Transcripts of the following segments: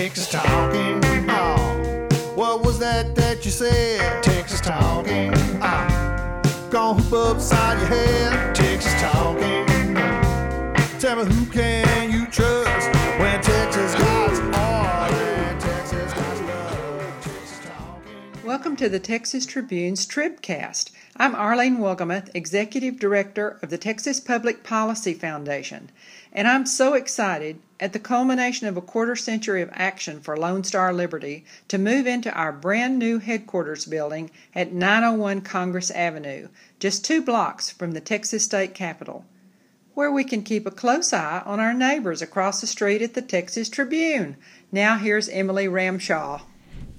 Texas talking. Oh, what was that that you said? Texas talking. Oh, gonna hoop upside your head. Texas talking. Tell me who can you trust when Texas got are and Texas got love. Texas talking. Welcome to the Texas Tribune's Tribcast. I'm Arlene Wolgemuth, Executive Director of the Texas Public Policy Foundation, and I'm so excited at the culmination of a quarter century of action for Lone Star Liberty to move into our brand new headquarters building at 901 Congress Avenue, just two blocks from the Texas State Capitol, where we can keep a close eye on our neighbors across the street at the Texas Tribune. Now here's Emily Ramshaw.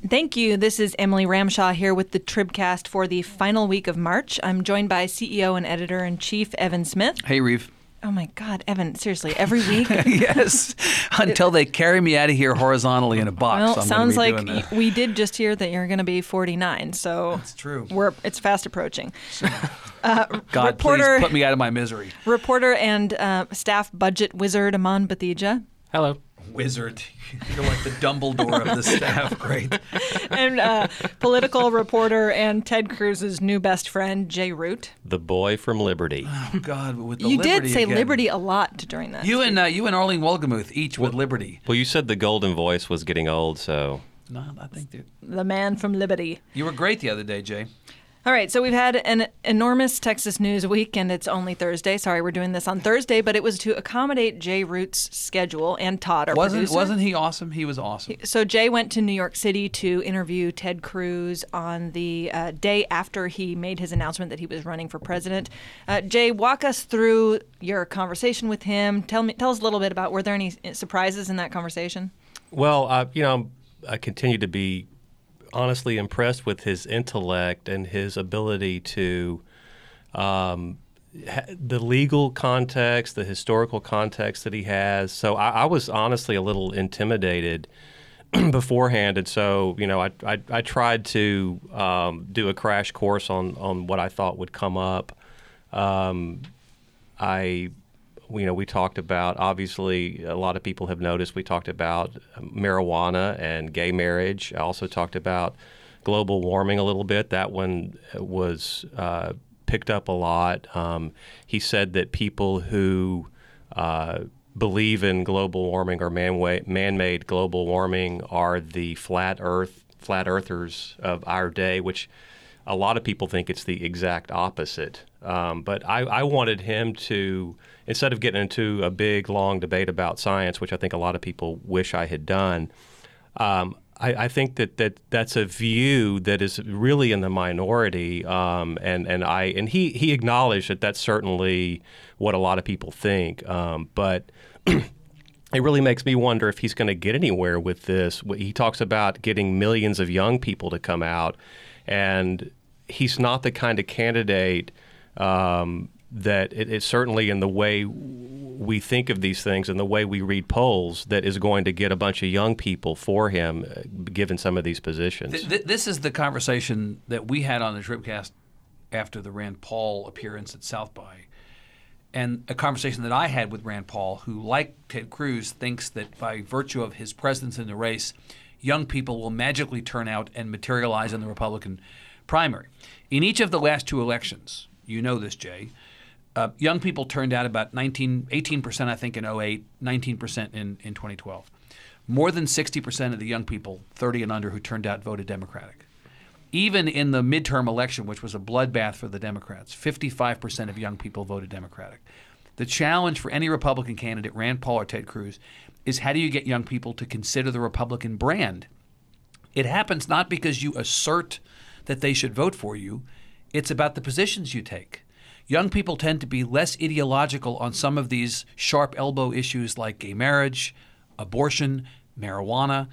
Thank you. This is Emily Ramshaw here with the Tribcast for the final week of March. I'm joined by CEO and editor in chief Evan Smith. Hey, Reeve. Oh my God, Evan! Seriously, every week. yes, until they carry me out of here horizontally in a box. Well, I'm sounds be like doing that. we did just hear that you're going to be 49. So That's true. We're it's fast approaching. God, reporter- please put me out of my misery. Reporter and uh, staff budget wizard Aman Batheja, Hello. Wizard, you're like the Dumbledore of the staff. Great. and uh, political reporter and Ted Cruz's new best friend Jay Root. The boy from Liberty. Oh God, with the you Liberty did say again. liberty a lot during that. You and uh, you and Arlene Wolgemuth each with Liberty. Well, you said the golden voice was getting old, so No, I think dude. the man from Liberty. you were great the other day, Jay. All right, so we've had an enormous Texas News week, and it's only Thursday. Sorry, we're doing this on Thursday, but it was to accommodate Jay Root's schedule and Todd, our Wasn't producer. wasn't he awesome? He was awesome. So Jay went to New York City to interview Ted Cruz on the uh, day after he made his announcement that he was running for president. Uh, Jay, walk us through your conversation with him. Tell me, tell us a little bit about were there any surprises in that conversation? well, uh, you know, I continue to be honestly impressed with his intellect and his ability to um, ha- the legal context, the historical context that he has. So I, I was honestly a little intimidated beforehand, and so you know, I I, I tried to um, do a crash course on on what I thought would come up. Um, I, you know, we talked about obviously a lot of people have noticed we talked about marijuana and gay marriage. I also talked about global warming a little bit. That one was uh, picked up a lot. Um, he said that people who uh, believe in global warming or man man-made global warming are the flat Earth flat earthers of our day, which a lot of people think it's the exact opposite. Um, but I, I wanted him to, instead of getting into a big, long debate about science, which I think a lot of people wish I had done, um, I, I think that, that that's a view that is really in the minority. Um, and, and, I, and he, he acknowledged that that's certainly what a lot of people think. Um, but it really makes me wonder if he's going to get anywhere with this. He talks about getting millions of young people to come out, and he's not the kind of candidate um, that it, it's certainly in the way we think of these things and the way we read polls that is going to get a bunch of young people for him, uh, given some of these positions. Th- th- this is the conversation that we had on the Tribcast after the Rand Paul appearance at South by, and a conversation that I had with Rand Paul, who, like Ted Cruz, thinks that by virtue of his presence in the race, young people will magically turn out and materialize in the Republican primary. In each of the last two elections, you know this, Jay. Uh, young people turned out about 19, 18%, I think, in 08, 19% in, in 2012. More than 60% of the young people, 30 and under, who turned out voted Democratic. Even in the midterm election, which was a bloodbath for the Democrats, 55% of young people voted Democratic. The challenge for any Republican candidate, Rand Paul or Ted Cruz, is how do you get young people to consider the Republican brand? It happens not because you assert that they should vote for you, it's about the positions you take. Young people tend to be less ideological on some of these sharp elbow issues like gay marriage, abortion, marijuana.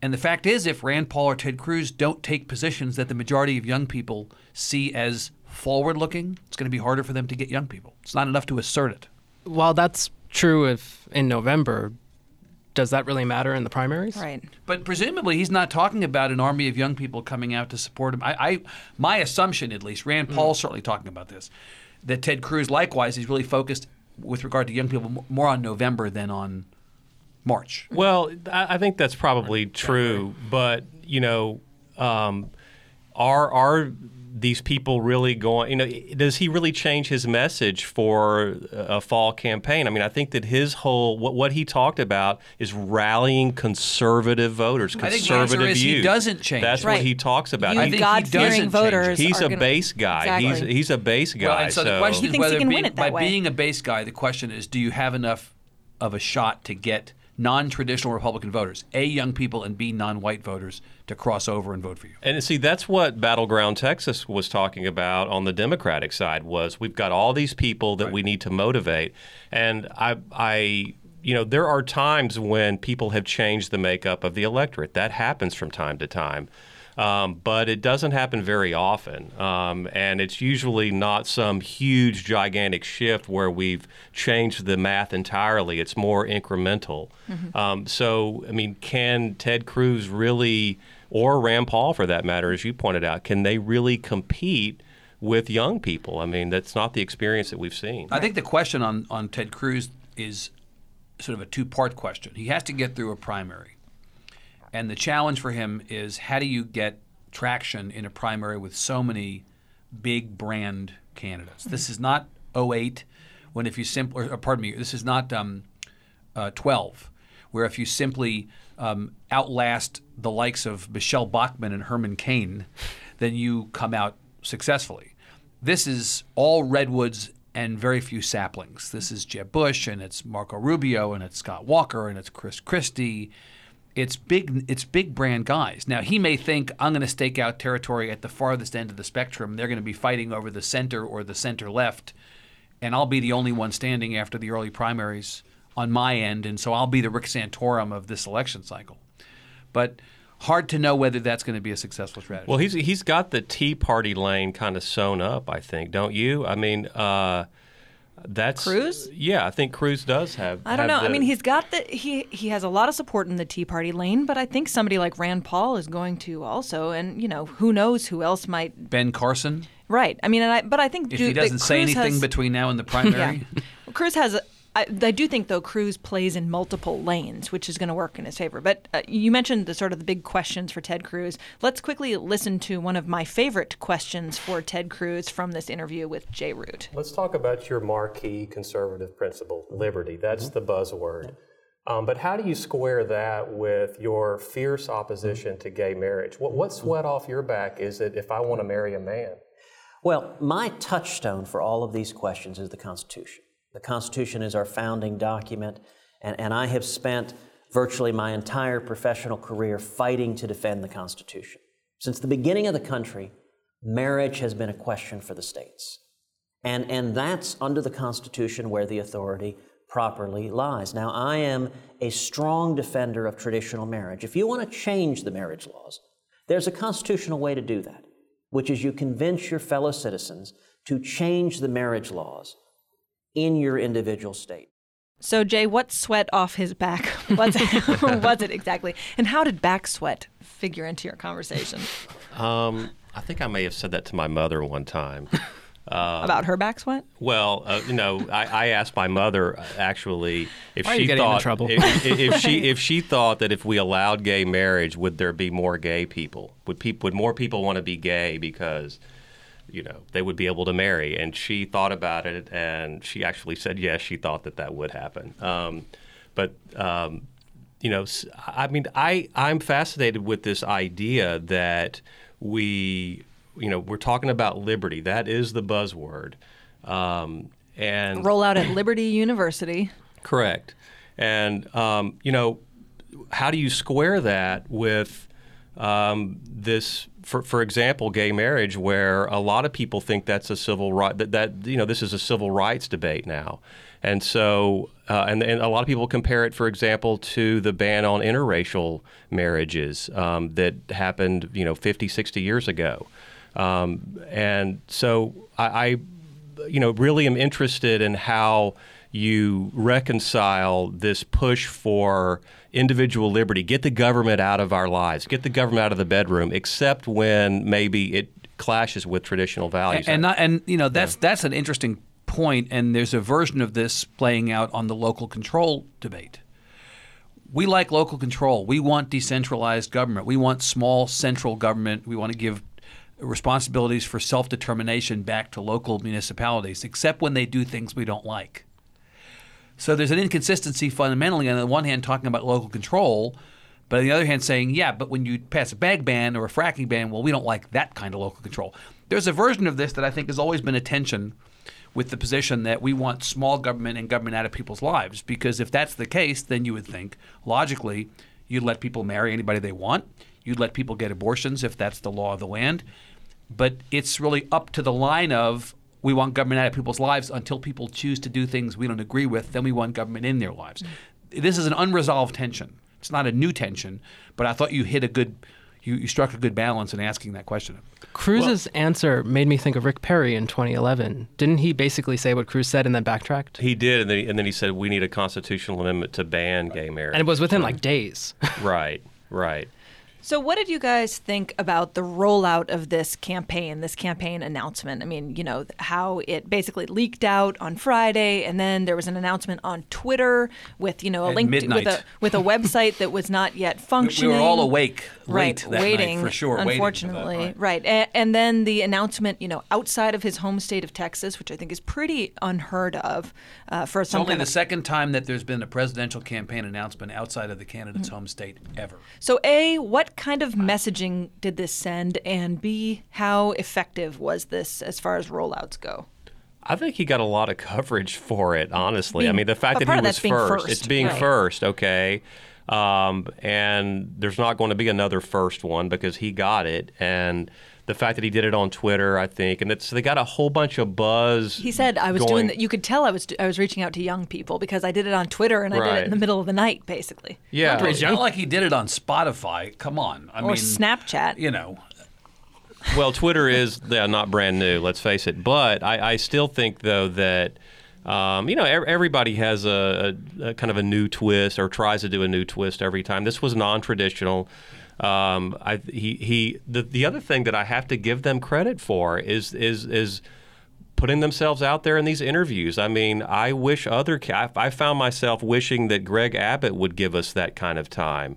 And the fact is, if Rand Paul or Ted Cruz don't take positions that the majority of young people see as forward looking, it's going to be harder for them to get young people. It's not enough to assert it. While that's true if in November, does that really matter in the primaries? Right. But presumably, he's not talking about an army of young people coming out to support him. I, I my assumption, at least, Rand Paul's certainly talking about this, that Ted Cruz, likewise, is really focused with regard to young people more on November than on March. Well, I I think that's probably true, but you know, um, our are these people really going? You know, does he really change his message for a fall campaign? I mean, I think that his whole what what he talked about is rallying conservative voters, I think the conservative answer is he doesn't change That's it. what Right. he talks about. You I He- think he God-fearing voters. he's a gonna- base guy. He's Exactly. he's a base guy. Well, and so, the question He is thinks he whether can being, win it by that way. being a base guy, the question is, do you have enough of a shot to get non-traditional Republican voters, a young people, and b non-white voters to cross over and vote for you? And see, that's what Battleground Texas was talking about on the Democratic side was we've got all these people that we need to motivate. And I I you know, there are times when people have changed the makeup of the electorate. That happens from time to time. Um, but it doesn't happen very often. Um, and it's usually not some huge, gigantic shift where we've changed the math entirely. It's more incremental. Um, so, I mean, can Ted Cruz really, or Rand Paul for that matter, as you pointed out, can they really compete with young people? I mean, that's not the experience that we've seen. I think the question on, on Ted Cruz is sort of a two part question. He has to get through a primary. And the challenge for him is how do you get traction in a primary with so many big brand candidates? This is not 08, when if you simply, pardon me, this is not um, uh, 12, where if you simply um, outlast the likes of Michele Bachmann and Herman Cain, then you come out successfully. This is all redwoods and very few saplings. This is Jeb Bush and it's Marco Rubio and it's Scott Walker and it's Chris Christie. It's big. It's big brand guys. Now he may think I'm going to stake out territory at the farthest end of the spectrum. They're going to be fighting over the center or the center left, and I'll be the only one standing after the early primaries on my end, and so I'll be the Rick Santorum of this election cycle. But hard to know whether that's going to be a successful strategy. Well, he's he's got the Tea Party lane kind of sewn up, I think, don't you? I mean, uh, that's Cruz? Yeah, I think Cruz does have. I don't have know. I mean, he's got the he he has a lot of support in the Tea Party lane, but I think somebody like Rand Paul is going to also, and you know, who knows who else might. ben Carson, Right. I mean, and I but I think if do- he doesn't say Cruz anything has- between now and the primary, Yeah. Cruz has. A- I, I do think though Cruz plays in multiple lanes, which is going to work in his favor. But uh, you mentioned the sort of the big questions for Ted Cruz. Let's quickly listen to one of my favorite questions for Ted Cruz from this interview with Jay Root. Let's talk about your marquee conservative principle, liberty. That's the buzzword. Um, but how do you square that with your fierce opposition to gay marriage? What, what sweat off your back is it if I want to marry a man? Well, my touchstone for all of these questions is the Constitution. The Constitution is our founding document, and, and I have spent virtually my entire professional career fighting to defend the Constitution. Since the beginning of the country, marriage has been a question for the states. And, and that's under the Constitution where the authority properly lies. Now, I am a strong defender of traditional marriage. If you want to change the marriage laws, there's a constitutional way to do that, which is you convince your fellow citizens to change the marriage laws in your individual state. So Jay, what sweat off his back was it, was it exactly, and how did back sweat figure into your conversation Um, I think I may have said that to my mother one time. about her back sweat? Well, uh, you know, I, I asked my mother uh, actually if Why are she you thought trouble? If, if- if she if she thought that if we allowed gay marriage, would there be more gay people? Would people would more people want to be gay because you know they would be able to marry? And she thought about it, and she actually said yes, she thought that that would happen. Um, but um, you know, i mean, I I'm fascinated with this idea that we, you know, we're talking about liberty. That is the buzzword, um, and Roll out at Liberty University. correct. And um, you know, how do you square that with um, this? For, for example, gay marriage, where a lot of people think that's a civil right that, that you know this is a civil rights debate now, and so uh, and, and a lot of people compare it, for example, to the ban on interracial marriages um, that happened you know 50, 60 years ago, um, and so I, I you know, really am interested in how you reconcile this push for individual liberty, get the government out of our lives, get the government out of the bedroom, except when maybe it clashes with traditional values. and not, and you know that's that's an interesting point, and there's a version of this playing out on the local control debate. we like local control. We want decentralized government. We want small central government. We want to give responsibilities for self determination back to local municipalities, except when they do things we don't like. So there's an inconsistency fundamentally on the one hand talking about local control, but on the other hand saying, yeah, but when you pass a bag ban or a fracking ban, well, we don't like that kind of local control. There's a version of this that I think has always been a tension with the position that we want small government and government out of people's lives. Because if that's the case, then you would think, logically, you'd let people marry anybody they want. You'd let people get abortions if that's the law of the land. But it's really up to the line of we want government out of people's lives until people choose to do things we don't agree with, then we want government in their lives. Mm. This is an unresolved tension. It's not a new tension, but I thought you hit a good you, you struck a good balance in asking that question. Cruz's answer made me think of Rick Perry in 2011. Didn't he basically say what Cruz said and then backtracked? He did, and then, and then he said we need a constitutional amendment to ban gay marriage. And it was within like days. right, right. So, what did you guys think about the rollout of this campaign, this campaign announcement? I mean, you know, how it basically leaked out on Friday, and then there was an announcement on Twitter with, you know, a At link to, with a with a website that was not yet functioning. We were all awake right, that waiting night for sure. waiting that, Unfortunately, right. right, A- and then the announcement, you know, outside of his home state of Texas, which I think is pretty unheard of uh, for It's only the of second time that there's been a presidential campaign announcement outside of the candidate's Mm-hmm. home state ever. So, A, what kind of messaging did this send? And B, how effective was this as far as rollouts go? I think he got a lot of coverage for it, honestly. I mean, the fact that he was being first, it's being right. first, okay. Um, and there's not going to be another first one because he got it. And the fact that he did it on Twitter, I think, and it's they got a whole bunch of buzz. He said I was going, doing that. You could tell I was I was reaching out to young people because I did it on Twitter and I did it in the middle of the night, basically, Yeah, It's not like he did it on Spotify. Come on. I or mean, Snapchat. You know, well, Twitter is yeah, not brand new. Let's face it. But I, I still think though that. Um, you know, everybody has a, a, a kind of a new twist or tries to do a new twist every time. This was non-traditional. Um, I, he, he, the, the other thing that I have to give them credit for is is is putting themselves out there in these interviews. I mean, I wish other. I I found myself wishing that Greg Abbott would give us that kind of time.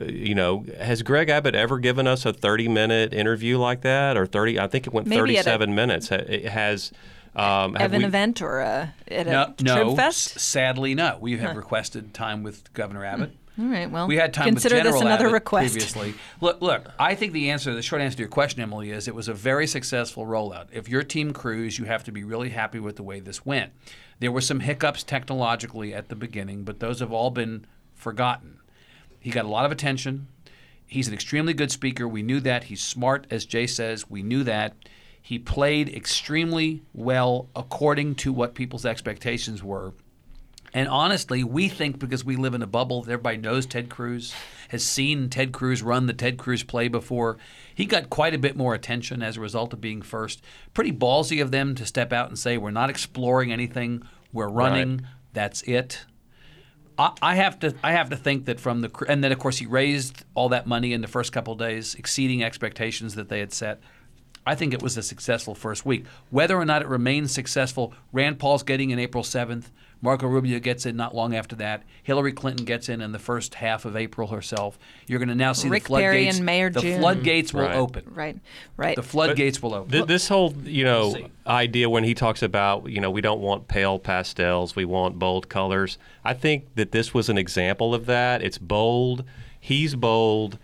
Uh, You know, has Greg Abbott ever given us a 30-minute interview like that, or 30? I think it went Maybe at a 37 minutes. It has. Um, have Evan we- event or uh, at a no, Trib no. Fest. Sadly, no. We have requested time with Governor Abbott. All right. Well, We had time consider with General this another Abbott request. previously. Look, look. I think the answer, the short answer to your question, Emily, is it was a very successful rollout. If you're Team Cruz, you have to be really happy with the way this went. There were some hiccups technologically at the beginning, but those have all been forgotten. He got a lot of attention. He's an extremely good speaker. We knew that. He's smart, as Jay says. We knew that. He played extremely well according to what people's expectations were. And honestly, we think because we live in a bubble that everybody knows Ted Cruz, has seen Ted Cruz run the Ted Cruz play before. He got quite a bit more attention as a result of being first. Pretty ballsy of them to step out and say, we're not exploring anything, we're running, that's it. I, I have to I have to think that from the and then of course he raised all that money in the first couple of days, exceeding expectations that they had set. I think it was a successful first week. Whether or not it remains successful, Rand Paul's getting in April 7th. Marco Rubio gets in not long after that. Hillary Clinton gets in in the first half of April herself. You're going to now see Rick the floodgates. Perry in May the June. floodgates will Right. open. Right. Right. The floodgates will open. Th- this whole you know see. idea when he talks about you know we don't want pale pastels we want bold colors i think that this was an example of that it's bold he's bold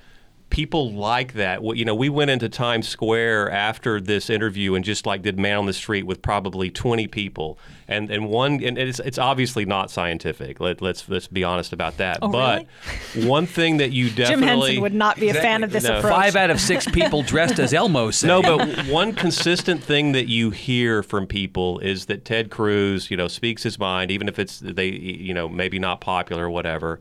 people like that Well, you know we went into times square after this interview and just like did man on the street with probably 20 people and and one and it's, it's obviously not scientific Let, let's let's be honest about that Oh, but one thing that you definitely Jim Henson would not be a fan of this No. approach. Five out of six people dressed as Elmo say. no, but one consistent thing that you hear from people is that Ted Cruz, you know, speaks his mind, even if it's they, you know, maybe not popular or whatever.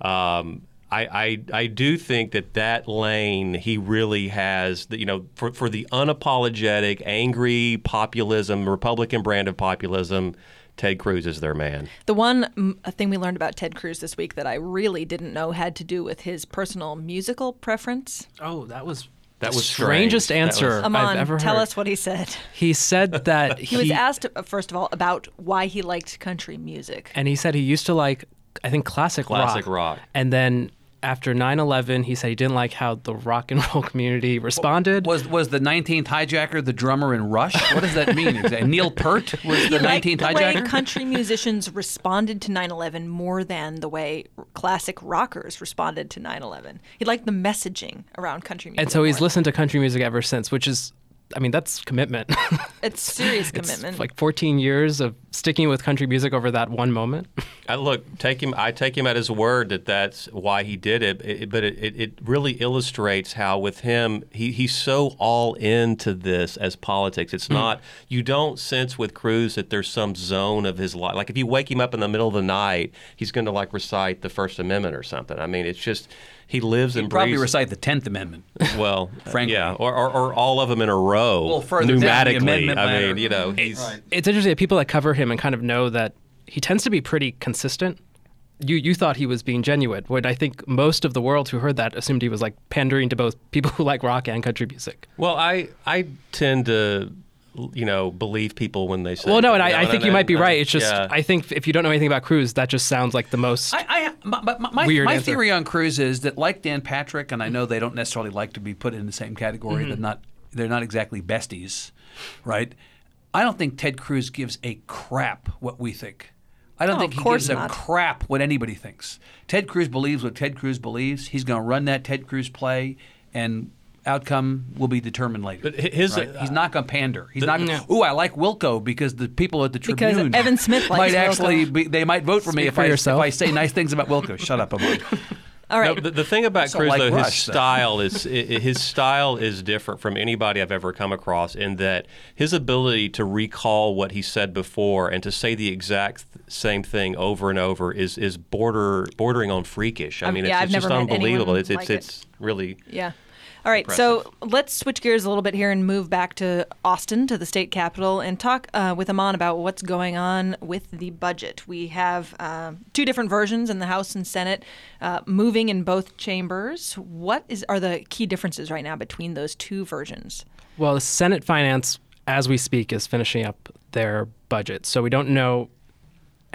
Um, I, I, I do think that that lane he really has, the, you know, for, for the unapologetic, angry populism, Republican brand of populism, Ted Cruz is their man. The one mm, thing we learned about Ted Cruz this week that I really didn't know had to do with his personal musical preference. Oh, that was That the was strangest strange. That was- answer Aman, I've ever tell heard. us what he said. He said that He was asked, uh, first of all, about why he liked country music. and he said he used to like I think classic, Classic rock. And then after 9/11, he said he didn't like how the rock and roll community responded. Was was the 19th hijacker the drummer in Rush? What does that mean exactly? Neil Peart was the Like 19th the way hijacker. country musicians responded to 9/11 more than the way classic rockers responded to 9/11. He liked the messaging around country music. and so he's more. listened to country music ever since, which is, I mean, that's commitment. It's serious commitment. It's commitment. like 14 years of sticking with country music over that one moment. I look, take him. I take him at his word that that's why he did it. It- but it, it, it really illustrates how with him, he, he's so all into this as politics. It's hmm. not. You don't sense with Cruz that there's some zone of his life. Like if you wake him up in the middle of the night, he's going to like recite the First Amendment or something. I mean, it's just he lives and Probably breathes. recite the 10th Amendment. well, uh, Frankly. yeah, or, or, or all of them in a row, Well, further the pneumatically. amendment I ladder. mean, you know, he's. it's interesting that people that cover him and kind of know that he tends to be pretty consistent. You you thought he was being genuine, when I think most of the world who heard that assumed he was like pandering to both people who like rock and country music. Well, I I tend to, you know, believe people when they say. Well, no, and you know I, I what think you mean? might be right. It's just yeah. I think if you don't know anything about Cruz, that just sounds like the most. I, I my, my, my, Weird my answer. theory on Cruz is that, like Dan Patrick, and I know they don't necessarily like to be put in the same category. Mm-hmm. They're not. They're not exactly besties, right? I don't think Ted Cruz gives a crap what we think. I don't Oh, think he course gives a crap what anybody thinks. Ted Cruz believes what Ted Cruz believes. He's going to run that Ted Cruz play, and outcome will be determined later. But his- right? Uh, he's not going to pander. He's not. Gonna, No. Ooh, I like Wilco because the people at the Because Tribune Evan Smith likes might Wilco. actually be, they might vote for me if for I, if. I say nice things about Wilco. Shut up, Aman. All right. No, the, the thing about So Cruz, like though, his Rush, then. style is i- i- his style is different from anybody I've ever come across. In that his ability to recall what he said before and to say the exact same thing over and over is is border bordering on freakish. I Um, mean, yeah, it's, I've it's just never met unbelievable. It's it's like it. it's really Yeah. All right, so let's switch gears a little bit here and move back to Austin, to the state capitol, and talk uh, with Aman about what's going on with the budget. We have uh, two different versions in the House and Senate, uh, moving in both chambers. What is are the key differences right now between those two versions? Well, the Senate Finance, as we speak, is finishing up their budget, so we don't know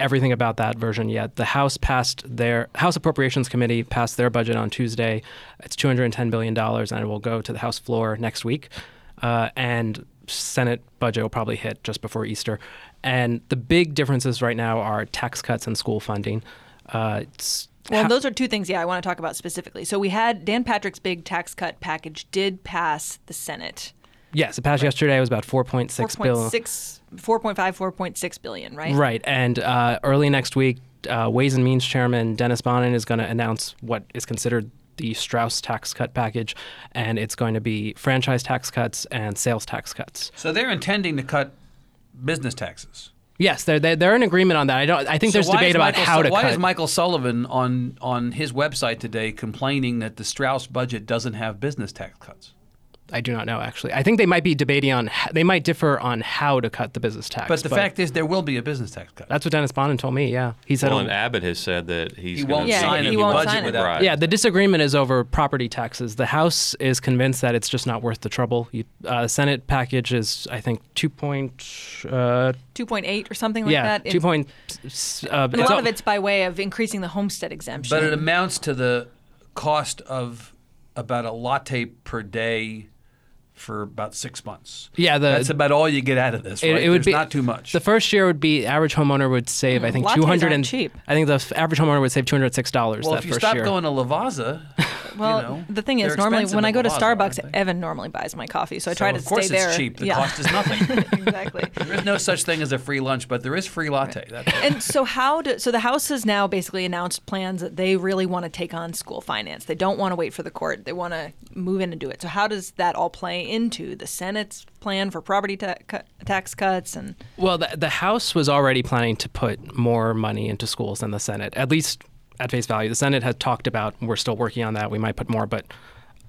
everything about that version yet. The House passed their House Appropriations Committee passed their budget on Tuesday. It's 210 billion dollars, and it will go to the House floor next week. Uh, and Senate budget will probably hit just before Easter. And the big differences right now are tax cuts and school funding. Uh, it's Well, ha- those are two things, yeah, I want to talk about specifically. So we had Dan Patrick's big tax cut package did pass the Senate. Yes, it passed yesterday. It was about 4.6 billion. 4.6, 4.5, 4.6 billion, right? Right, and uh, early next week, uh, Ways and Means Chairman Dennis Bonnen is going to announce what is considered the Straus tax cut package, and it's going to be franchise tax cuts and sales tax cuts. So they're intending to cut business taxes. Yes, they're they're, they're in agreement on that. I don't. I think So there's debate about Michael how Su- to why cut. is Michael Sullivan on on his website today complaining that the Straus budget doesn't have business tax cuts? I do not know actually. I think they might be debating on. They might differ on how to cut the business tax. But the fact is, there will be a business tax cut. that's what Dennis Bonnen told me. Yeah, he said. well. it'll- And Abbott has said that he's He gonna won't Yeah, sign he- he won't budget sign it. without. Right. Yeah, the disagreement is over property taxes. The House is convinced that it's just not worth the trouble. You, uh, Senate package is, I think, two point. Uh, 2.8 or something like yeah, that. two point. Uh, A lot of it's by way of increasing the homestead exemption. But it amounts to the cost of about a latte per day for about six months. Yeah, the- that's about all you get out of this. Right? It, it would There's be not too much. The first year would be average homeowner would save, I mm. think, two hundred and cheap. I think the average homeowner would save two hundred six dollars. well, that if you stop year. going to Lavazza, well, you know, the thing is, normally when I at go to Lavazza, Starbucks. Evan normally buys my coffee, so I So try to of course stay there. it's cheap. The yeah. cost is nothing. exactly. there is no such thing as a free lunch, but there is free latte. That's And so how do so the House has now basically announced plans that they really want to take on school finance. They don't want to wait for the court. They want to move in and do it. So how does that all play into the Senate's plan for property ta- tax cuts and Well, the, the House was already planning to put more money into schools than the Senate, at least at face value. The Senate had talked about we're still working on that. We might put more, but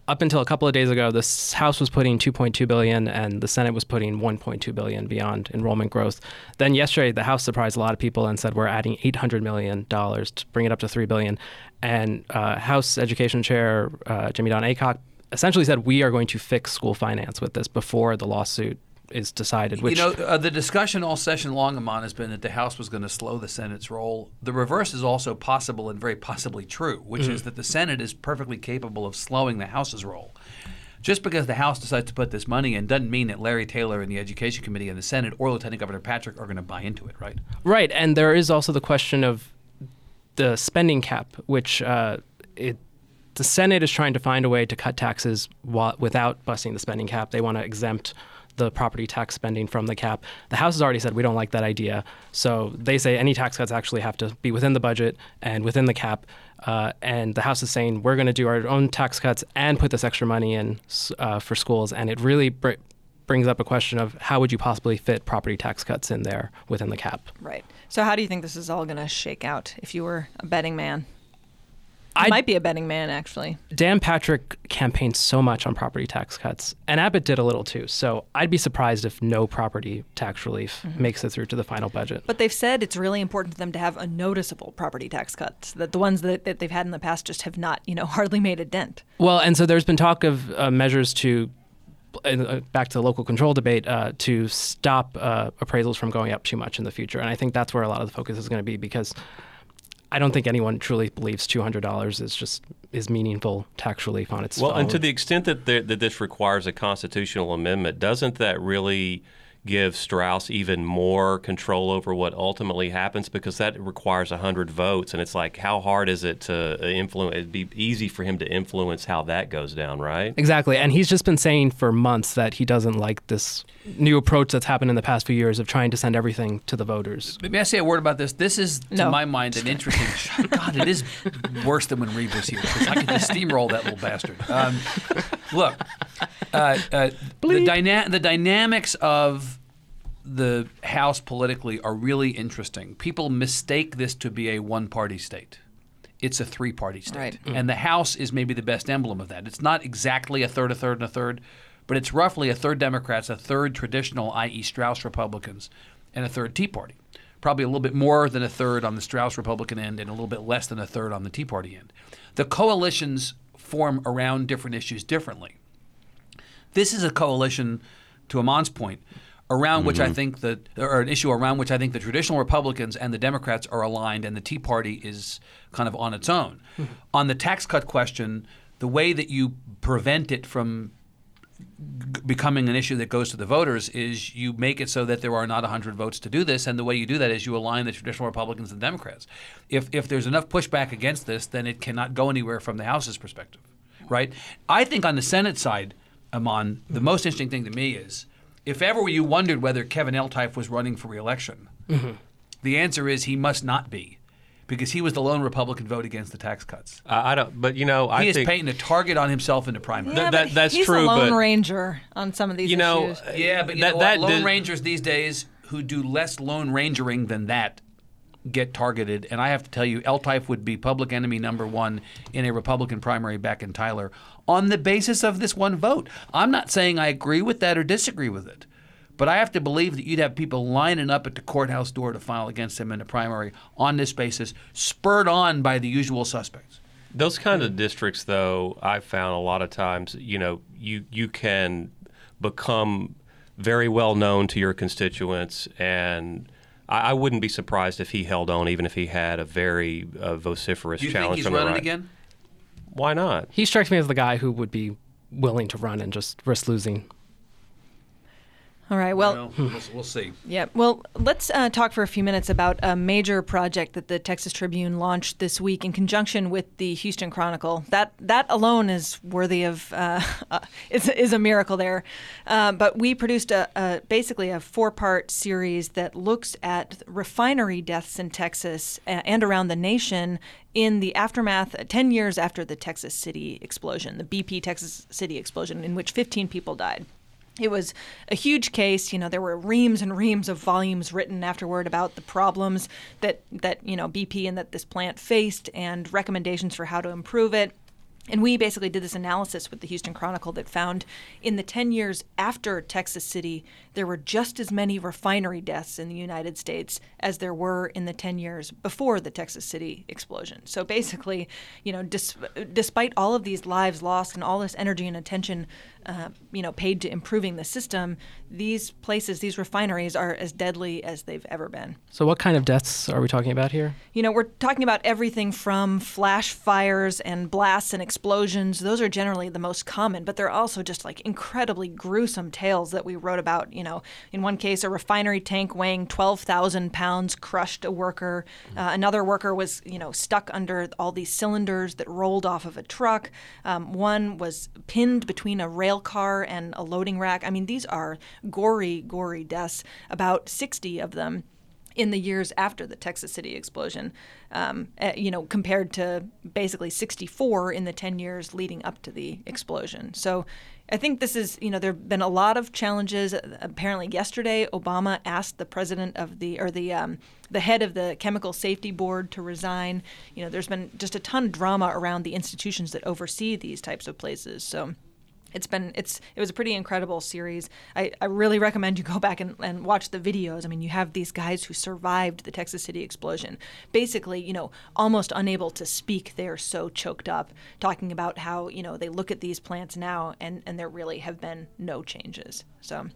up until a couple of days ago, the House was putting 2.2 billion and the Senate was putting 1.2 billion beyond enrollment growth. Then yesterday, the House surprised a lot of people and said we're adding 800 million dollars to bring it up to 3 billion. And uh, House Education Chair uh, Jimmy Don Aycock essentially said we are going to fix school finance with this before the lawsuit is decided. Which you know, uh, the discussion all session long, Aman, has been that the House was going to slow the Senate's role. The reverse is also possible and very possibly true, which Mm-hmm. is that the Senate is perfectly capable of slowing the House's role. Just because the House decides to put this money in doesn't mean that Larry Taylor and the Education Committee and the Senate or Lieutenant Governor Patrick are going to buy into it, right? Right, and there is also the question of the spending cap, which uh, it, the Senate is trying to find a way to cut taxes without busting the spending cap. They want to exempt the property tax spending from the cap. The House has already said we don't like that idea, so they say any tax cuts actually have to be within the budget and within the cap. Uh, and the House is saying we're going to do our own tax cuts and put this extra money in uh, for schools, and it really br- brings up a question of how would you possibly fit property tax cuts in there within the cap. Right. So how do you think this is all going to shake out if you were a betting man? I- might be a betting man, actually. Dan Patrick campaigned so much on property tax cuts, and Abbott did a little too. So I'd be surprised if no property tax relief makes it through to the final budget. But they've said it's really important to them to have a noticeable property tax cut. That the ones that, that they've had in the past just have not, you know, hardly made a dent. Well, and so there's been talk of uh, measures to, uh, back to the local control debate, uh, to stop uh, appraisals from going up too much in the future. And I think that's where a lot of the focus is going to be because I don't think anyone truly believes $200 is just is meaningful tax relief on its own. Well, and to the extent that there, that this requires a constitutional amendment, doesn't that really give Straus even more control over what ultimately happens? Because that requires hundred votes, and it's like how hard is it to influence? It'd be easy for him to influence how that goes down, right? Exactly. And he's just been saying for months that he doesn't like this new approach that's happened in the past few years of trying to send everything to the voters. May I say a word about this? This is, to No. my mind, an interesting. God, it is worse than when Reed was here because I could just steamroll that little bastard. Um, look, uh, uh, the, dyna- the dynamics of the House politically are really interesting. People mistake this to be a one-party state. It's a three-party state, Right. and the House is maybe the best emblem of that. It's not exactly a third, a third, and a third, but it's roughly a third Democrats, a third traditional, i.e., Straus Republicans, and a third Tea Party. Probably a little bit more than a third on the Straus Republican end, and a little bit less than a third on the Tea Party end. The coalitions form around different issues differently. This is a coalition, to Aman's point, around which I mm-hmm. think that, or an issue around which I think the traditional Republicans and the Democrats are aligned, and the Tea Party is kind of on its own. Mm-hmm. On the tax cut question, the way that you prevent it from g- becoming an issue that goes to the voters is you make it so that there are not 100 votes to do this, and the way you do that is you align the traditional Republicans and Democrats. If if there's enough pushback against this, then it cannot go anywhere from the House's perspective, right? I think on the Senate side, Aman, the mm-hmm. most interesting thing to me is if ever you wondered whether Kevin Eltife was running for reelection, mm-hmm. the answer is he must not be. Because he was the lone Republican vote against the tax cuts. I, I don't, but you know, I He is painting a target on himself in the primary. That- that- that's he's true, a lone but- ranger on some of these you know, issues. Yeah, but you that, know that what? Lone did- Rangers these days who do less Lone Rangering than that get targeted. And I have to tell you, Eltife would be public enemy number one in a Republican primary back in Tyler on the basis of this one vote. I'm not saying I agree with that or disagree with it. But I have to believe that you'd have people lining up at the courthouse door to file against him in a primary on this basis, spurred on by the usual suspects. Those kind of districts, though, I've found a lot of times, you know, you you can become very well known to your constituents, and I, I wouldn't be surprised if he held on, even if he had a very uh, vociferous Do you think challenge he's from the running right. again? Why not? He strikes me as the guy who would be willing to run and just risk losing. All right. Well, Well, we'll, we'll see. Yeah. Well, let's uh, talk for a few minutes about a major project that the Texas Tribune launched this week in conjunction with the Houston Chronicle. That that alone is worthy of uh, uh, is is a miracle there. Uh, but we produced a, a basically a four part series that looks at refinery deaths in Texas and around the nation in the aftermath, uh, 10 years after the Texas City explosion, the BP Texas City explosion, in which 15 people died. It was a huge case. You know, there were reams and reams of volumes written afterward about the problems that that you know BP and that this plant faced and recommendations for how to improve it. And we basically did this analysis with the Houston Chronicle that found in the 10 years after Texas City, there were just as many refinery deaths in the United States as there were in the 10 years before the Texas City explosion. So basically, you know, dis- despite all of these lives lost and all this energy and attention, uh, you know, paid to improving the system, these places, these refineries are as deadly as they've ever been. So, what kind of deaths are we talking about here? You know, we're talking about everything from flash fires and blasts and explosions. Those are generally the most common, but they're also just like incredibly gruesome tales that we wrote about. You know, in one case, a refinery tank weighing 12,000 pounds crushed a worker. Uh, another worker was, you know, stuck under all these cylinders that rolled off of a truck. Um, one was pinned between a rail car and a loading rack. I mean, these are gory, gory deaths. About 60 of them in the years after the Texas City explosion, um, uh, you know, compared to basically 64 in the 10 years leading up to the explosion. So I think this is, you know, there have been a lot of challenges. Apparently, yesterday, Obama asked the president of the, or the, um, the head of the Chemical Safety Board to resign. You know, there's been just a ton of drama around the institutions that oversee these types of places. So it's been it's it was a pretty incredible series. I, I really recommend you go back and, and watch the videos. I mean, you have these guys who survived the Texas City explosion, basically, you know, almost unable to speak. They're so choked up, talking about how you know they look at these plants now, and and there really have been no changes. So,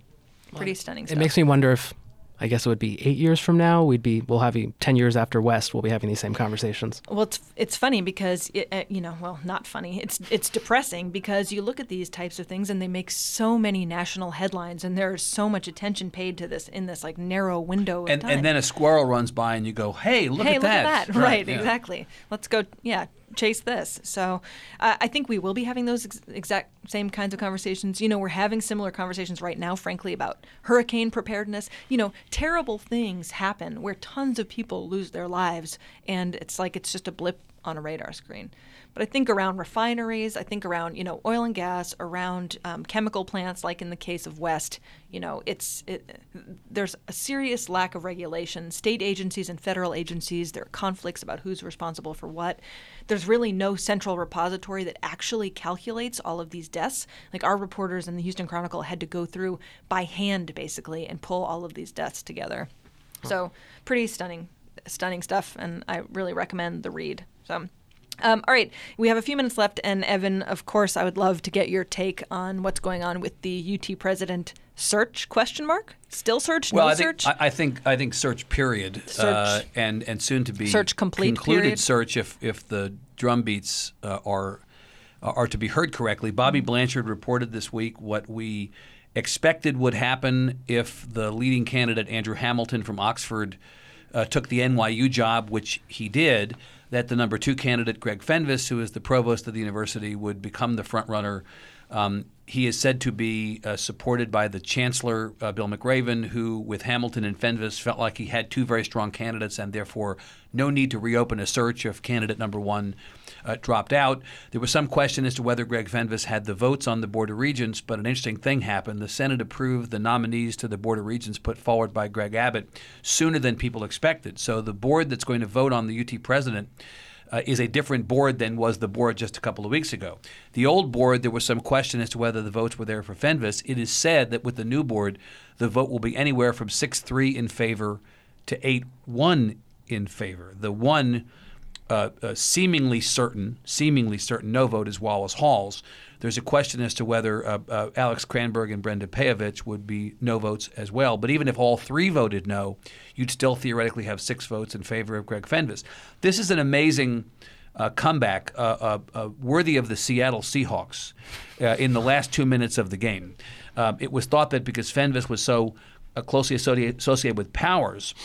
pretty stunning. It makes me wonder if I guess it would be eight years from now. We'd be we'll have ten years after West. We'll be having these same conversations. Well, it's it's funny because it, uh, you know, well, not funny. It's it's depressing because you look at these types of things and they make so many national headlines, and there's so much attention paid to this in this like narrow window of And, time. and then a squirrel runs by and you go, hey, look hey, at look that. at that! Right, yeah. exactly. Let's go. Yeah, chase this. So, uh, I think we will be having those ex- exact same kinds of conversations. You know, we're having similar conversations right now, frankly, about hurricane preparedness. You know, terrible things happen where tons of people lose their lives, and it's like it's just a blip on a radar screen. But I think around refineries, I think around you know oil and gas, around um, chemical plants, like in the case of West, you know it's it, there's a serious lack of regulation. State agencies and federal agencies, there are conflicts about who's responsible for what. There's really no central repository that actually calculates all of these deaths. Like our reporters in the Houston Chronicle had to go through by hand basically and pull all of these deaths together. So pretty stunning, stunning stuff, and I really recommend the read. So. Um, all right, we have a few minutes left, and Evan, of course, I would love to get your take on what's going on with the UT president search? Question mark? Still search? Well, no I think, search? I, I think I think search period Search. Uh, and and soon to be Search complete concluded period. search if if the drum beats uh, are are to be heard correctly. Bobby Mm-hmm. Blanchard reported this week what we expected would happen if the leading candidate Andrew Hamilton from Oxford uh, took the NYU job, which he did. That the number two candidate Greg Fenves, who is the provost of the university, would become the front runner. Um, he is said to be uh, supported by the chancellor, uh, Bill McRaven, who, with Hamilton and Fenves, felt like he had two very strong candidates and therefore no need to reopen a search if candidate number one uh, dropped out. There was some question as to whether Greg Fenves had the votes on the Board of Regents, but an interesting thing happened. The Senate approved the nominees to the Board of Regents put forward by Greg Abbott sooner than people expected. So the board that's going to vote on the UT president uh, is a different board than was the board just a couple of weeks ago. The old board, there was some question as to whether the votes were there for Fenves. It is said that with the new board, the vote will be anywhere from 6 3 in favor to 8 1 in favor. The one uh, uh, seemingly certain, seemingly certain no vote is Wallace Halls. There's a question as to whether uh, uh, Alex Cranberg and Brenda Pejovich would be no votes as well. But even if all three voted no, you'd still theoretically have six votes in favor of Greg Fenves. This is an amazing uh, comeback, worthy of the Seattle Seahawks in the last two minutes of the game. Um, it was thought that because Fenves was so closely associated with Powers,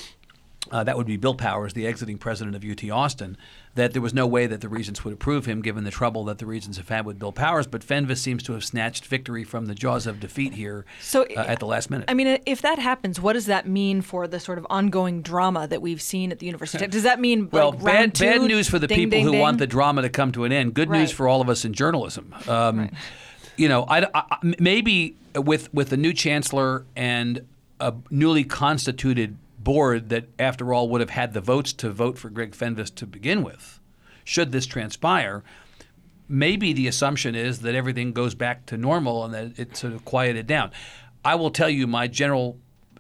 uh, that would be Bill Powers, the exiting president of UT Austin, that there was no way that the Regents would approve him given the trouble that the Regents have had with Bill Powers. But Fenves seems to have snatched victory from the jaws of defeat here So, uh, at the last minute. I mean, if that happens, what does that mean for the sort of ongoing drama that we've seen at the University? Does that mean well, like, bad, two, bad news for the ding, people ding, who ding? want the drama to come to an end. Good news for all of us in journalism. Um, You know, I- I- maybe with with the new chancellor and a newly constituted board that, after all, would have had the votes to vote for Greg Fenves to begin with, should this transpire. maybe the assumption is that everything goes back to normal and that it sort of quieted down. I will tell you my general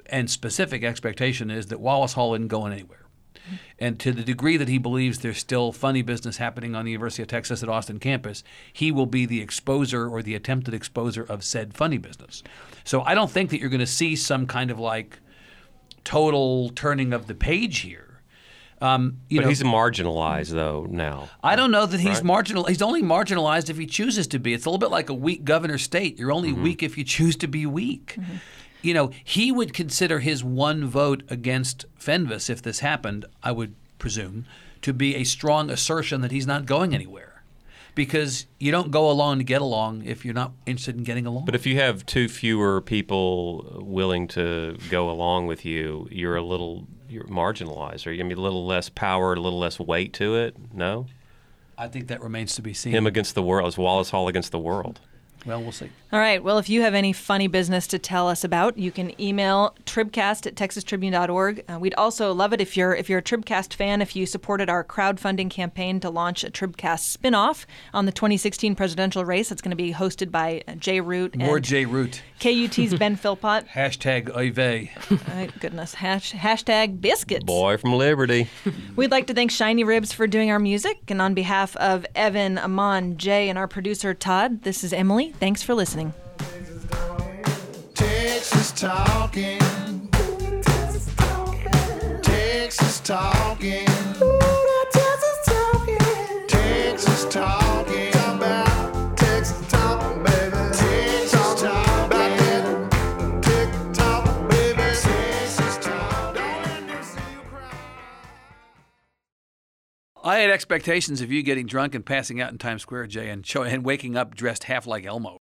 and specific expectation is that Wallace Hall isn't going anywhere. And to the degree that he believes there's still funny business happening on the University of Texas at Austin campus, he will be the exposer or the attempted exposer of said funny business. So I don't think that you're going to see some kind of like total turning of the page here. Um, you but know, he's marginalized though now. I don't know that he's marginal. He's only marginalized if he chooses to be. It's a little bit like a weak governor state. You're only weak if you choose to be weak. You know, he would consider his one vote against Fenves if this happened. I would presume to be a strong assertion that he's not going anywhere, because you don't go along to get along if you're not interested in getting along. But if you have two fewer people willing to go along with you, you're a little you're marginalized. Or you mean a little less power, a little less weight to it. No, I think that remains to be seen. him against the world is Wallace Hall against the world. Well, we'll see. All right. Well, if you have any funny business to tell us about, you can email tribcast at texastribune.org. Uh, we'd also love it if you're if you're a Tribcast fan, if you supported our crowdfunding campaign to launch a Tribcast spinoff on the 2016 presidential race. It's going to be hosted by uh, Jay Root More and J. Root. KUT's Ben Philpott. Hashtag Oive. My goodness. Hash, hashtag biscuits. Boy from Liberty. We'd like to thank Shiny Ribs for doing our music. And on behalf of Evan, Aman, Jay, and our producer Todd, this is Emily. Thanks for listening. Texas talking. Texas talking. Texas talking. I had expectations of you getting drunk and passing out in Times Square, Jay, and, show, and waking up dressed half like Elmo.